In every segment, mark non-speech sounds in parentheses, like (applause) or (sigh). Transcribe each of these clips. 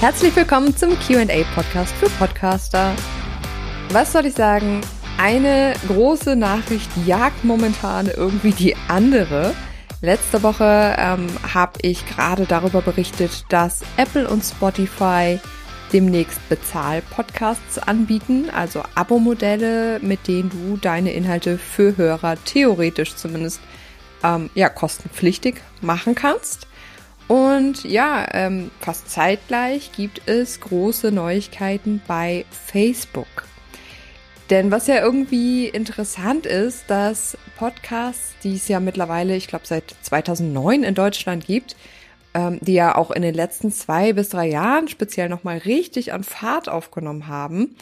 Herzlich willkommen zum QA-Podcast für Podcaster. Was soll ich sagen? Eine große Nachricht jagt momentan irgendwie die andere. Letzte Woche ähm, habe ich gerade darüber berichtet, dass Apple und Spotify demnächst Bezahl-Podcasts anbieten, also Abo-Modelle, mit denen du deine Inhalte für Hörer theoretisch zumindest ähm, ja kostenpflichtig machen kannst. Und ja, ähm, fast zeitgleich gibt es große Neuigkeiten bei Facebook. Denn was ja irgendwie interessant ist, dass Podcasts, die es ja mittlerweile, ich glaube, seit 2009 in Deutschland gibt, ähm, die ja auch in den letzten zwei bis drei Jahren speziell nochmal richtig an Fahrt aufgenommen haben,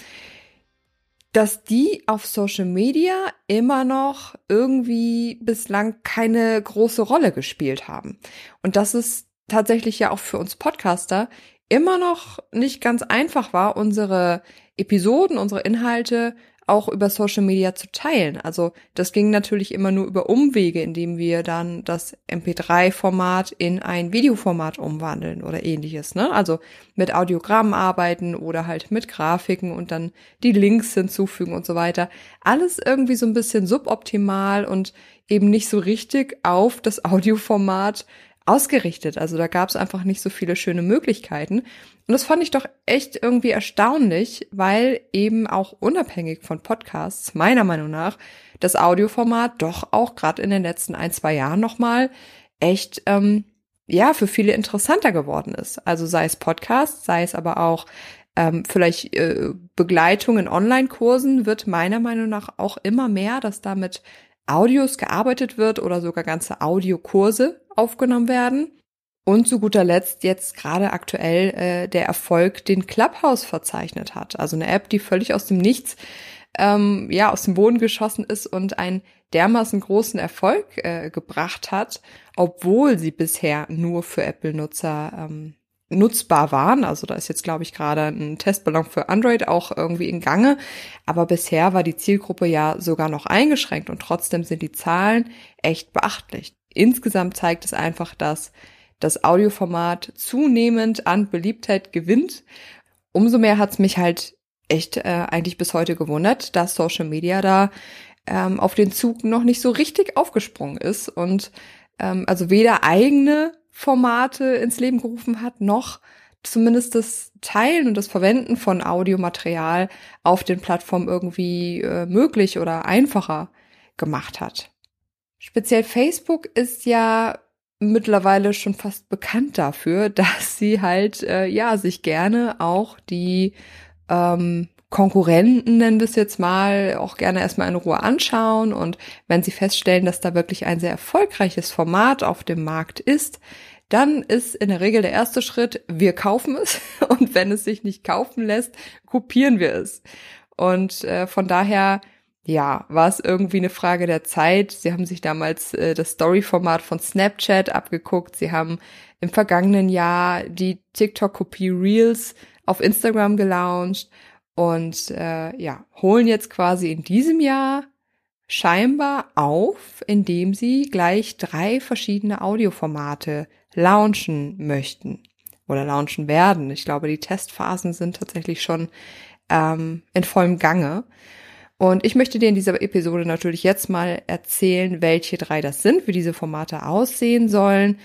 dass die auf Social Media immer noch irgendwie bislang keine große Rolle gespielt haben. Und das ist tatsächlich ja auch für uns Podcaster immer noch nicht ganz einfach war, unsere Episoden, unsere Inhalte auch über Social Media zu teilen. Also das ging natürlich immer nur über Umwege, indem wir dann das MP3-Format in ein Videoformat umwandeln oder ähnliches. Ne? Also mit Audiogrammen arbeiten oder halt mit Grafiken und dann die Links hinzufügen und so weiter. Alles irgendwie so ein bisschen suboptimal und eben nicht so richtig auf das (laughs) Audioformat ausgerichtet. Also da gab es einfach nicht so viele schöne Möglichkeiten. Und das fand ich doch echt irgendwie erstaunlich, weil eben auch unabhängig von Podcasts, meiner Meinung nach, das Audioformat doch auch gerade in den letzten ein, zwei Jahren nochmal echt, ähm, ja, für viele interessanter geworden ist. Also sei es Podcasts, sei es aber auch ähm, vielleicht äh, Begleitung in Online-Kursen wird meiner Meinung nach auch immer mehr, dass damit Audios gearbeitet wird oder sogar ganze Audiokurse aufgenommen werden. Und zu guter Letzt jetzt gerade aktuell äh, der Erfolg, den Clubhouse verzeichnet hat. Also eine App, die völlig aus dem Nichts, ähm, ja, aus dem Boden geschossen ist und einen dermaßen großen Erfolg äh, gebracht hat, obwohl sie bisher nur für Apple-Nutzer ähm, nutzbar waren. Also da ist jetzt, glaube ich, gerade ein Testballon für Android auch irgendwie in Gange. Aber bisher war die Zielgruppe ja sogar noch eingeschränkt und trotzdem sind die Zahlen echt beachtlich. Insgesamt zeigt es einfach, dass das Audioformat zunehmend an Beliebtheit gewinnt. Umso mehr hat es mich halt echt äh, eigentlich bis heute gewundert, dass Social Media da ähm, auf den Zug noch nicht so richtig aufgesprungen ist und ähm, also weder eigene Formate ins Leben gerufen hat, noch zumindest das Teilen und das Verwenden von Audiomaterial auf den Plattformen irgendwie äh, möglich oder einfacher gemacht hat. Speziell Facebook ist ja mittlerweile schon fast bekannt dafür, (laughs) dass sie halt äh, ja sich gerne auch die ähm, Konkurrenten, nennen wir es jetzt mal, auch gerne erstmal in Ruhe anschauen. Und wenn sie feststellen, dass da wirklich ein sehr erfolgreiches Format auf dem Markt ist, dann ist in der Regel der erste Schritt, wir kaufen es. (laughs) Und wenn es sich nicht kaufen lässt, kopieren wir es. Und äh, von daher, ja, war es irgendwie eine Frage der Zeit. Sie haben sich damals äh, das Story-Format von Snapchat abgeguckt. Sie haben im vergangenen Jahr die TikTok-Kopie Reels auf Instagram gelauncht und äh, ja, holen jetzt quasi in diesem Jahr scheinbar auf, indem sie gleich drei verschiedene Audioformate launchen möchten oder launchen werden. Ich glaube, die Testphasen sind tatsächlich schon ähm, in vollem Gange. Und ich möchte dir in dieser Episode natürlich jetzt mal erzählen, welche drei das sind, wie diese Formate aussehen sollen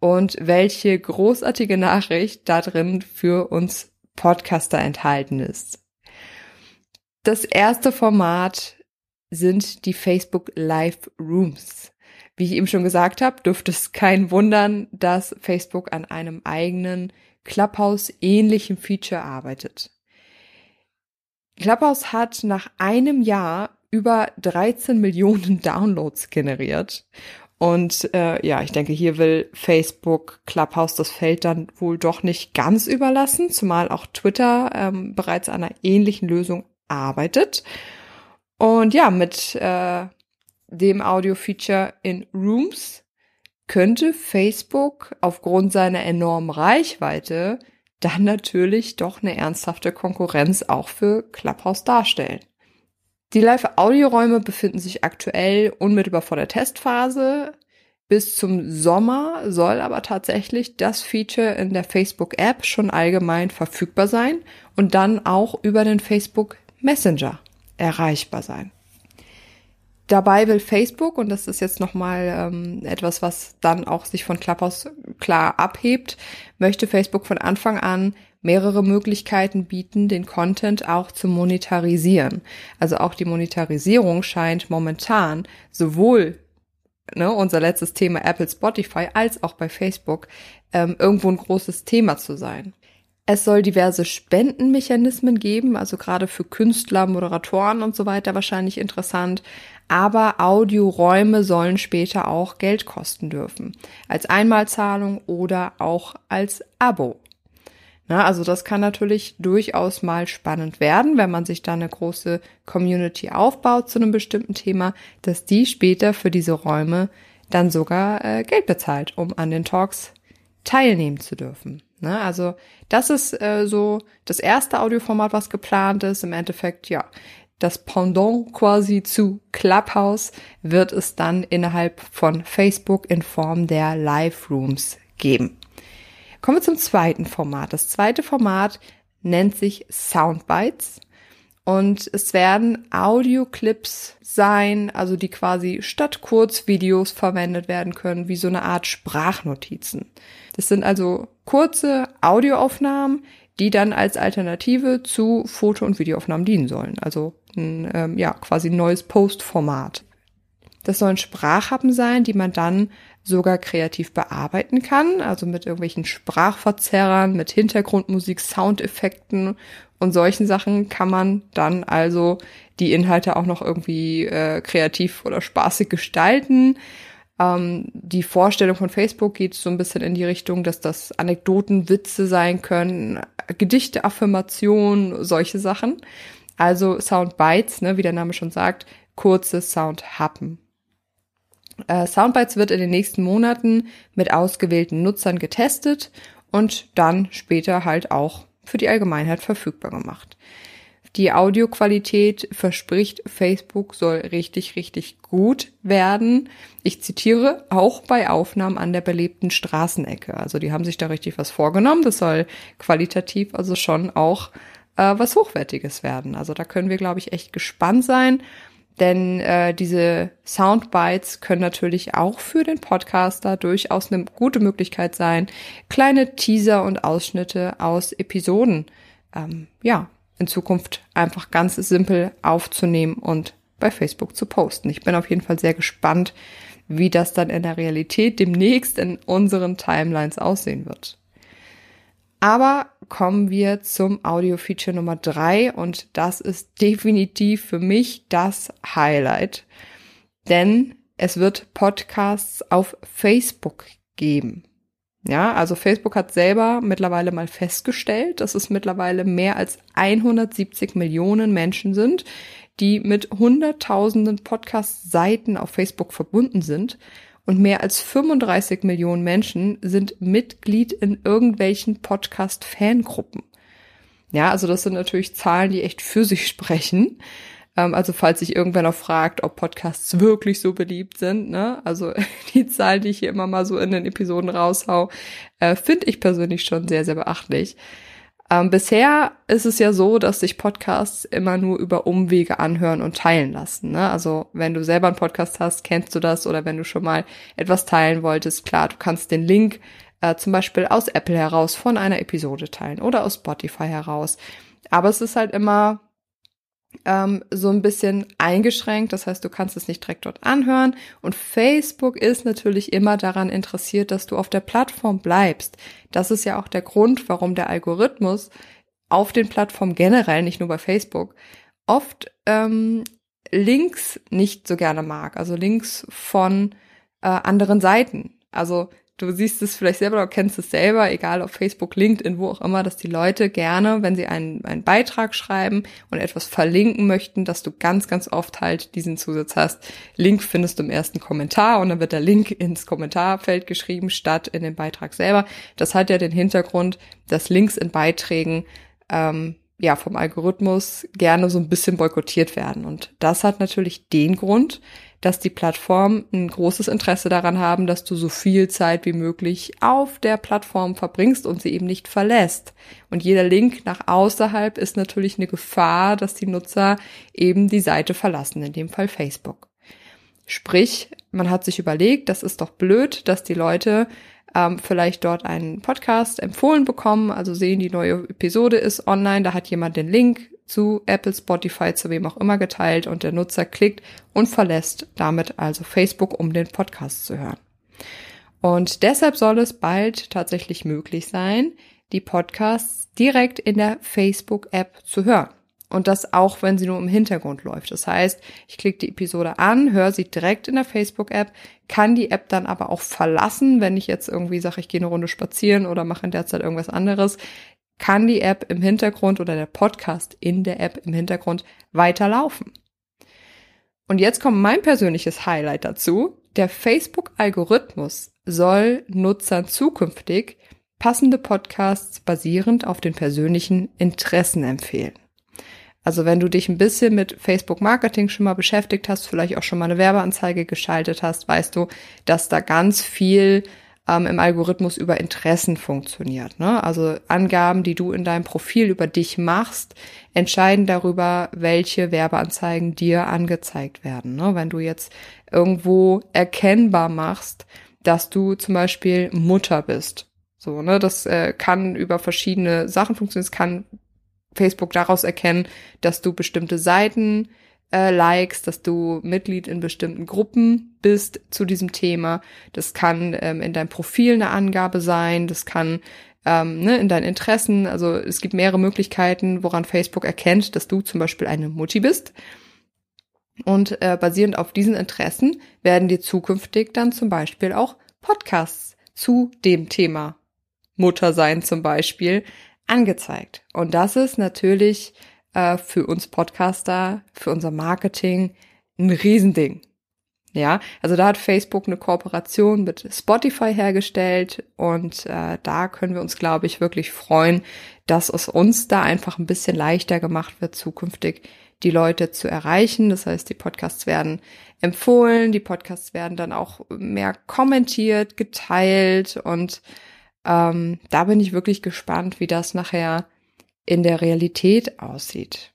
und welche großartige Nachricht da drin für uns Podcaster enthalten ist. Das erste Format sind die Facebook Live Rooms. Wie ich eben schon gesagt habe, dürfte es kein wundern, dass Facebook an einem eigenen Clubhouse-ähnlichen Feature arbeitet. Clubhouse hat nach einem Jahr über 13 Millionen (laughs) Downloads generiert. Und äh, ja, ich denke, hier will Facebook Clubhouse das Feld dann wohl doch nicht ganz überlassen, zumal auch Twitter ähm, bereits einer ähnlichen Lösung arbeitet. Und ja, mit äh, dem Audio-Feature in Rooms könnte Facebook aufgrund seiner enormen Reichweite dann natürlich doch eine ernsthafte Konkurrenz auch für Clubhouse darstellen. Die Live-Audioräume befinden sich aktuell unmittelbar vor der Testphase. Bis zum Sommer soll aber tatsächlich das Feature in der Facebook-App schon allgemein verfügbar sein und dann auch über den Facebook Messenger erreichbar sein. Dabei will Facebook, und das ist jetzt nochmal ähm, etwas, was dann auch sich von Clubhouse klar abhebt, möchte Facebook von Anfang an mehrere Möglichkeiten bieten, den Content auch zu monetarisieren. Also auch die Monetarisierung scheint momentan sowohl ne, unser letztes Thema Apple Spotify als auch bei Facebook ähm, irgendwo ein großes Thema zu sein. Es soll diverse Spendenmechanismen geben, also gerade für Künstler, Moderatoren und so weiter wahrscheinlich interessant. Aber Audioräume sollen später auch Geld kosten dürfen. Als Einmalzahlung oder auch als Abo. Na, also das kann natürlich durchaus mal spannend werden, wenn man sich da eine große Community aufbaut zu einem bestimmten Thema, dass die später für diese Räume dann sogar äh, Geld bezahlt, um an den Talks teilnehmen zu dürfen. Ne? Also das ist äh, so das erste Audioformat, was geplant ist. Im Endeffekt, ja, das Pendant quasi zu Clubhouse wird es dann innerhalb von Facebook in Form der Live Rooms geben. Kommen wir zum zweiten Format. Das zweite Format nennt sich Soundbites. Und es werden Audioclips sein, also die quasi statt Kurzvideos verwendet werden können, wie so eine Art Sprachnotizen. Das sind also kurze Audioaufnahmen, die dann als Alternative zu Foto- und Videoaufnahmen dienen sollen. Also ein, ähm, ja, quasi ein neues Postformat. Das sollen Sprachhappen sein, die man dann sogar kreativ bearbeiten kann, also mit irgendwelchen Sprachverzerrern, mit Hintergrundmusik, Soundeffekten und solchen Sachen kann man dann also die Inhalte auch noch irgendwie äh, kreativ oder spaßig gestalten. Ähm, die Vorstellung von Facebook geht so ein bisschen in die Richtung, dass das Anekdoten, Witze sein können, Gedichte, Affirmationen, solche Sachen. Also Soundbites, ne, wie der Name schon sagt, kurze Soundhappen. Äh, Soundbites wird in den nächsten Monaten mit ausgewählten Nutzern getestet und dann später halt auch für die Allgemeinheit verfügbar gemacht. Die Audioqualität verspricht Facebook soll richtig, richtig gut werden. Ich zitiere, auch bei Aufnahmen an der belebten Straßenecke. Also die haben sich da richtig was vorgenommen. Das soll qualitativ also schon auch äh, was Hochwertiges werden. Also da können wir, glaube ich, echt gespannt sein. Denn äh, diese Soundbites können natürlich auch für den Podcaster durchaus eine gute Möglichkeit sein, kleine Teaser und Ausschnitte aus Episoden ähm, ja in Zukunft einfach ganz simpel aufzunehmen und bei Facebook zu posten. Ich bin auf jeden Fall sehr gespannt, wie das dann in der Realität demnächst in unseren Timelines aussehen wird. Aber kommen wir zum Audio-Feature Nummer drei und das ist definitiv für mich das Highlight. Denn es wird Podcasts auf Facebook geben. Ja, also Facebook hat selber mittlerweile mal festgestellt, dass es mittlerweile mehr als 170 Millionen Menschen sind, die mit hunderttausenden Podcast-Seiten auf Facebook verbunden sind und mehr als 35 Millionen Menschen sind Mitglied in irgendwelchen Podcast-Fangruppen. Ja, also das sind natürlich Zahlen, die echt für sich sprechen. Ähm, also falls sich irgendwer noch fragt, ob Podcasts wirklich so beliebt sind, ne? Also (laughs) die Zahlen, die ich hier immer mal so in den Episoden raushau, äh, finde ich persönlich schon sehr, sehr beachtlich. Ähm, bisher ist es ja so, dass sich Podcasts immer nur über Umwege anhören und teilen lassen. Ne? Also wenn du selber einen Podcast hast, kennst du das oder wenn du schon mal etwas teilen wolltest, klar, du kannst den Link äh, zum Beispiel aus Apple heraus von einer Episode teilen oder aus Spotify heraus. Aber es ist halt immer ähm, so ein bisschen eingeschränkt. Das heißt, du kannst es nicht direkt dort anhören. Und Facebook ist natürlich immer daran interessiert, dass du auf der Plattform bleibst. Das ist ja auch der Grund, warum der Algorithmus auf den Plattformen generell, nicht nur bei Facebook, oft ähm, Links nicht so gerne mag. Also Links von äh, anderen Seiten. Also du siehst es vielleicht selber oder kennst es selber, egal auf Facebook, LinkedIn, wo auch immer, dass die Leute gerne, wenn sie einen, einen Beitrag schreiben und etwas verlinken möchten, dass du ganz, ganz oft halt diesen Zusatz hast. Link findest du im ersten Kommentar und dann wird der Link ins Kommentarfeld geschrieben, statt in den Beitrag selber. Das hat ja den Hintergrund, dass Links in Beiträgen ähm, ja vom Algorithmus gerne so ein bisschen boykottiert werden. Und das hat natürlich den Grund, dass die Plattformen ein großes Interesse daran haben, dass du so viel Zeit wie möglich auf der Plattform verbringst und sie eben nicht verlässt. Und jeder Link nach außerhalb ist natürlich eine Gefahr, dass die Nutzer eben die Seite verlassen, in dem Fall Facebook. Sprich, man hat sich überlegt, das ist doch blöd, dass die Leute ähm, vielleicht dort einen Podcast empfohlen bekommen, also sehen, die neue Episode ist online, da hat jemand den Link zu Apple, Spotify, zu wem auch immer geteilt und der Nutzer klickt und verlässt damit also Facebook, um den Podcast zu hören. Und deshalb soll es bald tatsächlich möglich sein, die Podcasts direkt in der Facebook-App zu hören. Und das auch, wenn sie nur im Hintergrund läuft. Das heißt, ich klicke die Episode an, höre sie direkt in der Facebook-App, kann die App dann aber auch verlassen, wenn ich jetzt irgendwie sage, ich gehe eine Runde spazieren oder mache in der Zeit irgendwas anderes, kann die App im Hintergrund oder der Podcast in der App im Hintergrund weiterlaufen. Und jetzt kommt mein persönliches Highlight dazu. Der Facebook-Algorithmus soll Nutzern zukünftig passende Podcasts basierend auf den persönlichen Interessen empfehlen. Also wenn du dich ein bisschen mit Facebook Marketing schon mal beschäftigt hast, vielleicht auch schon mal eine Werbeanzeige geschaltet hast, weißt du, dass da ganz viel ähm, im Algorithmus über Interessen funktioniert. Ne? Also Angaben, die du in deinem Profil über dich machst, entscheiden darüber, welche Werbeanzeigen dir angezeigt werden. Ne? Wenn du jetzt irgendwo erkennbar machst, dass du zum Beispiel Mutter bist. So, ne, das äh, kann über verschiedene Sachen funktionieren. Es kann Facebook daraus erkennen, dass du bestimmte Seiten äh, likes, dass du Mitglied in bestimmten Gruppen bist zu diesem Thema. Das kann ähm, in deinem Profil eine Angabe sein, das kann ähm, ne, in deinen Interessen, also es gibt mehrere Möglichkeiten, woran Facebook erkennt, dass du zum Beispiel eine Mutti bist. Und äh, basierend auf diesen Interessen werden dir zukünftig dann zum Beispiel auch Podcasts zu dem Thema Mutter sein zum Beispiel angezeigt. Und das ist natürlich äh, für uns Podcaster, für unser Marketing ein Riesending. Ja, also da hat Facebook eine Kooperation mit Spotify hergestellt und äh, da können wir uns, glaube ich, wirklich freuen, dass es uns da einfach ein bisschen leichter gemacht wird, zukünftig die Leute zu erreichen. Das heißt, die Podcasts werden empfohlen, die Podcasts werden dann auch mehr kommentiert, geteilt und ähm, da bin ich wirklich gespannt, wie das nachher in der Realität aussieht.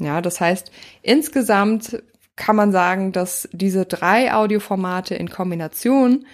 Ja, das heißt, insgesamt kann man sagen, dass diese drei Audioformate in Kombination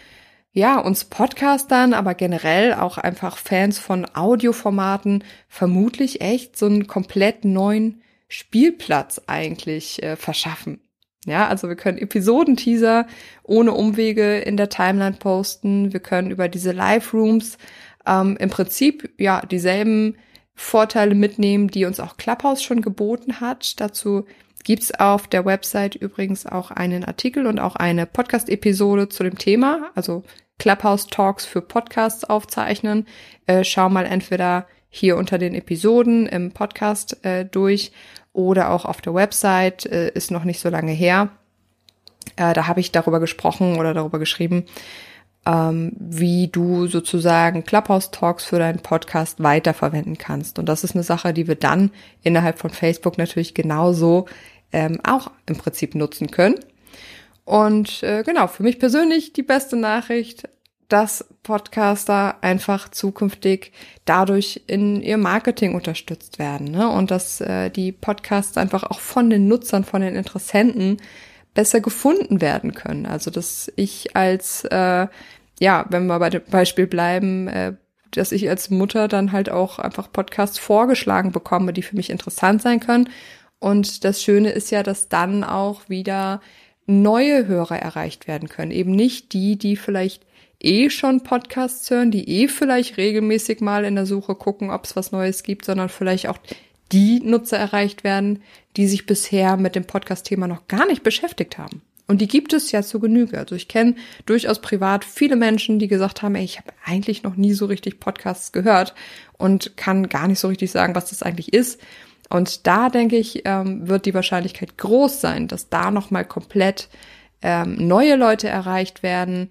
ja, uns Podcastern, aber generell auch einfach Fans von Audioformaten vermutlich echt so einen komplett neuen Spielplatz eigentlich äh, verschaffen. Ja, also wir können Episodenteaser ohne Umwege in der Timeline posten. Wir können über diese Live-Rooms ähm, im Prinzip ja dieselben Vorteile mitnehmen, die uns auch Clubhouse schon geboten hat. Dazu gibt's auf der Website übrigens auch einen Artikel und auch eine Podcast-Episode zu dem Thema, also Clubhouse Talks für Podcasts aufzeichnen. Äh, schau mal entweder hier unter den Episoden im Podcast äh, durch oder auch auf der Website, äh, ist noch nicht so lange her. Äh, da habe ich darüber gesprochen oder darüber geschrieben, ähm, wie du sozusagen Clubhouse Talks für deinen Podcast weiterverwenden kannst. Und das ist eine Sache, die wir dann innerhalb von Facebook natürlich genauso ähm, auch im Prinzip nutzen können. Und äh, genau, für mich persönlich die beste Nachricht, dass Podcaster einfach zukünftig dadurch in ihr Marketing unterstützt werden ne? und dass äh, die Podcasts einfach auch von den Nutzern, von den Interessenten besser gefunden werden können. Also dass ich als, äh, ja, wenn wir bei dem Beispiel bleiben, äh, dass ich als Mutter dann halt auch einfach Podcasts vorgeschlagen bekomme, die für mich interessant sein können. Und das Schöne ist ja, dass dann auch wieder neue Hörer erreicht werden können. Eben nicht die, die vielleicht eh schon Podcasts hören, die eh vielleicht regelmäßig mal in der Suche gucken, ob es was Neues gibt, sondern vielleicht auch die Nutzer erreicht werden, die sich bisher mit dem Podcast-Thema noch gar nicht beschäftigt haben. Und die gibt es ja zu Genüge. Also ich kenne durchaus privat viele Menschen, die gesagt haben, ey, ich habe eigentlich noch nie so richtig Podcasts gehört und kann gar nicht so richtig sagen, was das eigentlich ist. Und da denke ich, ähm, wird die Wahrscheinlichkeit groß sein, dass da nochmal komplett ähm, neue Leute erreicht werden,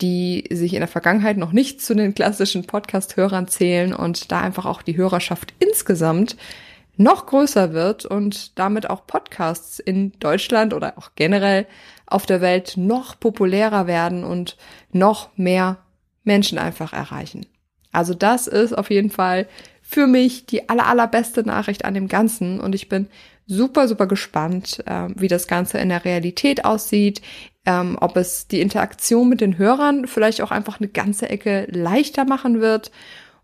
die sich in der Vergangenheit noch nicht zu den klassischen Podcast-Hörern zählen und da einfach auch die Hörerschaft insgesamt noch größer wird und damit auch Podcasts in Deutschland oder auch generell auf der Welt noch populärer werden und noch mehr Menschen einfach erreichen. Also das ist auf jeden Fall für mich die aller, allerbeste Nachricht an dem Ganzen und ich bin super, super gespannt, äh, wie das Ganze in der Realität aussieht, ähm, ob es die Interaktion mit den Hörern vielleicht auch einfach eine ganze Ecke leichter machen wird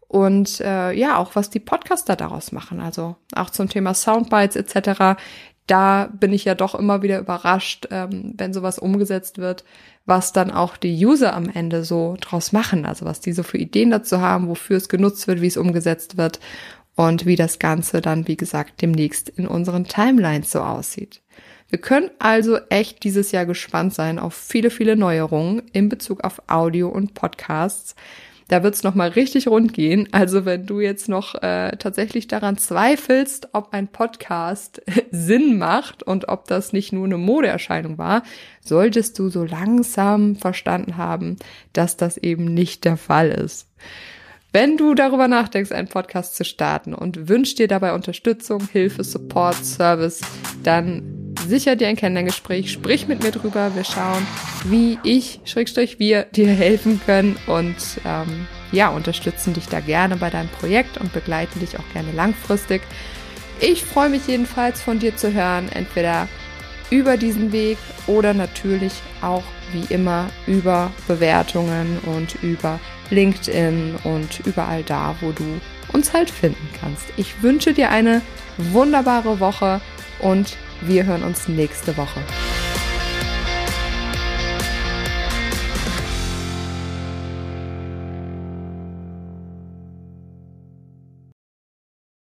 und äh, ja, auch was die Podcaster daraus machen. Also auch zum Thema Soundbites etc. Da bin ich ja doch immer wieder überrascht, ähm, wenn sowas umgesetzt wird, was dann auch die User am Ende so draus machen. Also was die so für Ideen dazu haben, wofür es genutzt wird, wie es umgesetzt wird und wie das Ganze dann, wie gesagt, demnächst in unseren Timelines so aussieht. Wir können also echt dieses Jahr gespannt sein auf viele, viele Neuerungen in Bezug auf Audio und Podcasts. Da wird's noch mal richtig rund gehen. Also wenn du jetzt noch äh, tatsächlich daran zweifelst, ob ein Podcast (laughs) Sinn macht und ob das nicht nur eine Modeerscheinung war, solltest du so langsam verstanden haben, dass das eben nicht der Fall ist. Wenn du darüber nachdenkst, einen Podcast zu starten und wünschst dir dabei Unterstützung, Hilfe, Support, Service, dann sicher dir ein Kennenlerngespräch, sprich mit mir drüber. Wir schauen, wie ich, Schrägstrich, wir dir helfen können und ähm, ja, unterstützen dich da gerne bei deinem Projekt und begleiten dich auch gerne langfristig. Ich freue mich jedenfalls von dir zu hören, entweder über diesen Weg oder natürlich auch wie immer über Bewertungen und über LinkedIn und überall da, wo du uns halt finden kannst. Ich wünsche dir eine wunderbare Woche und wir hören uns nächste Woche.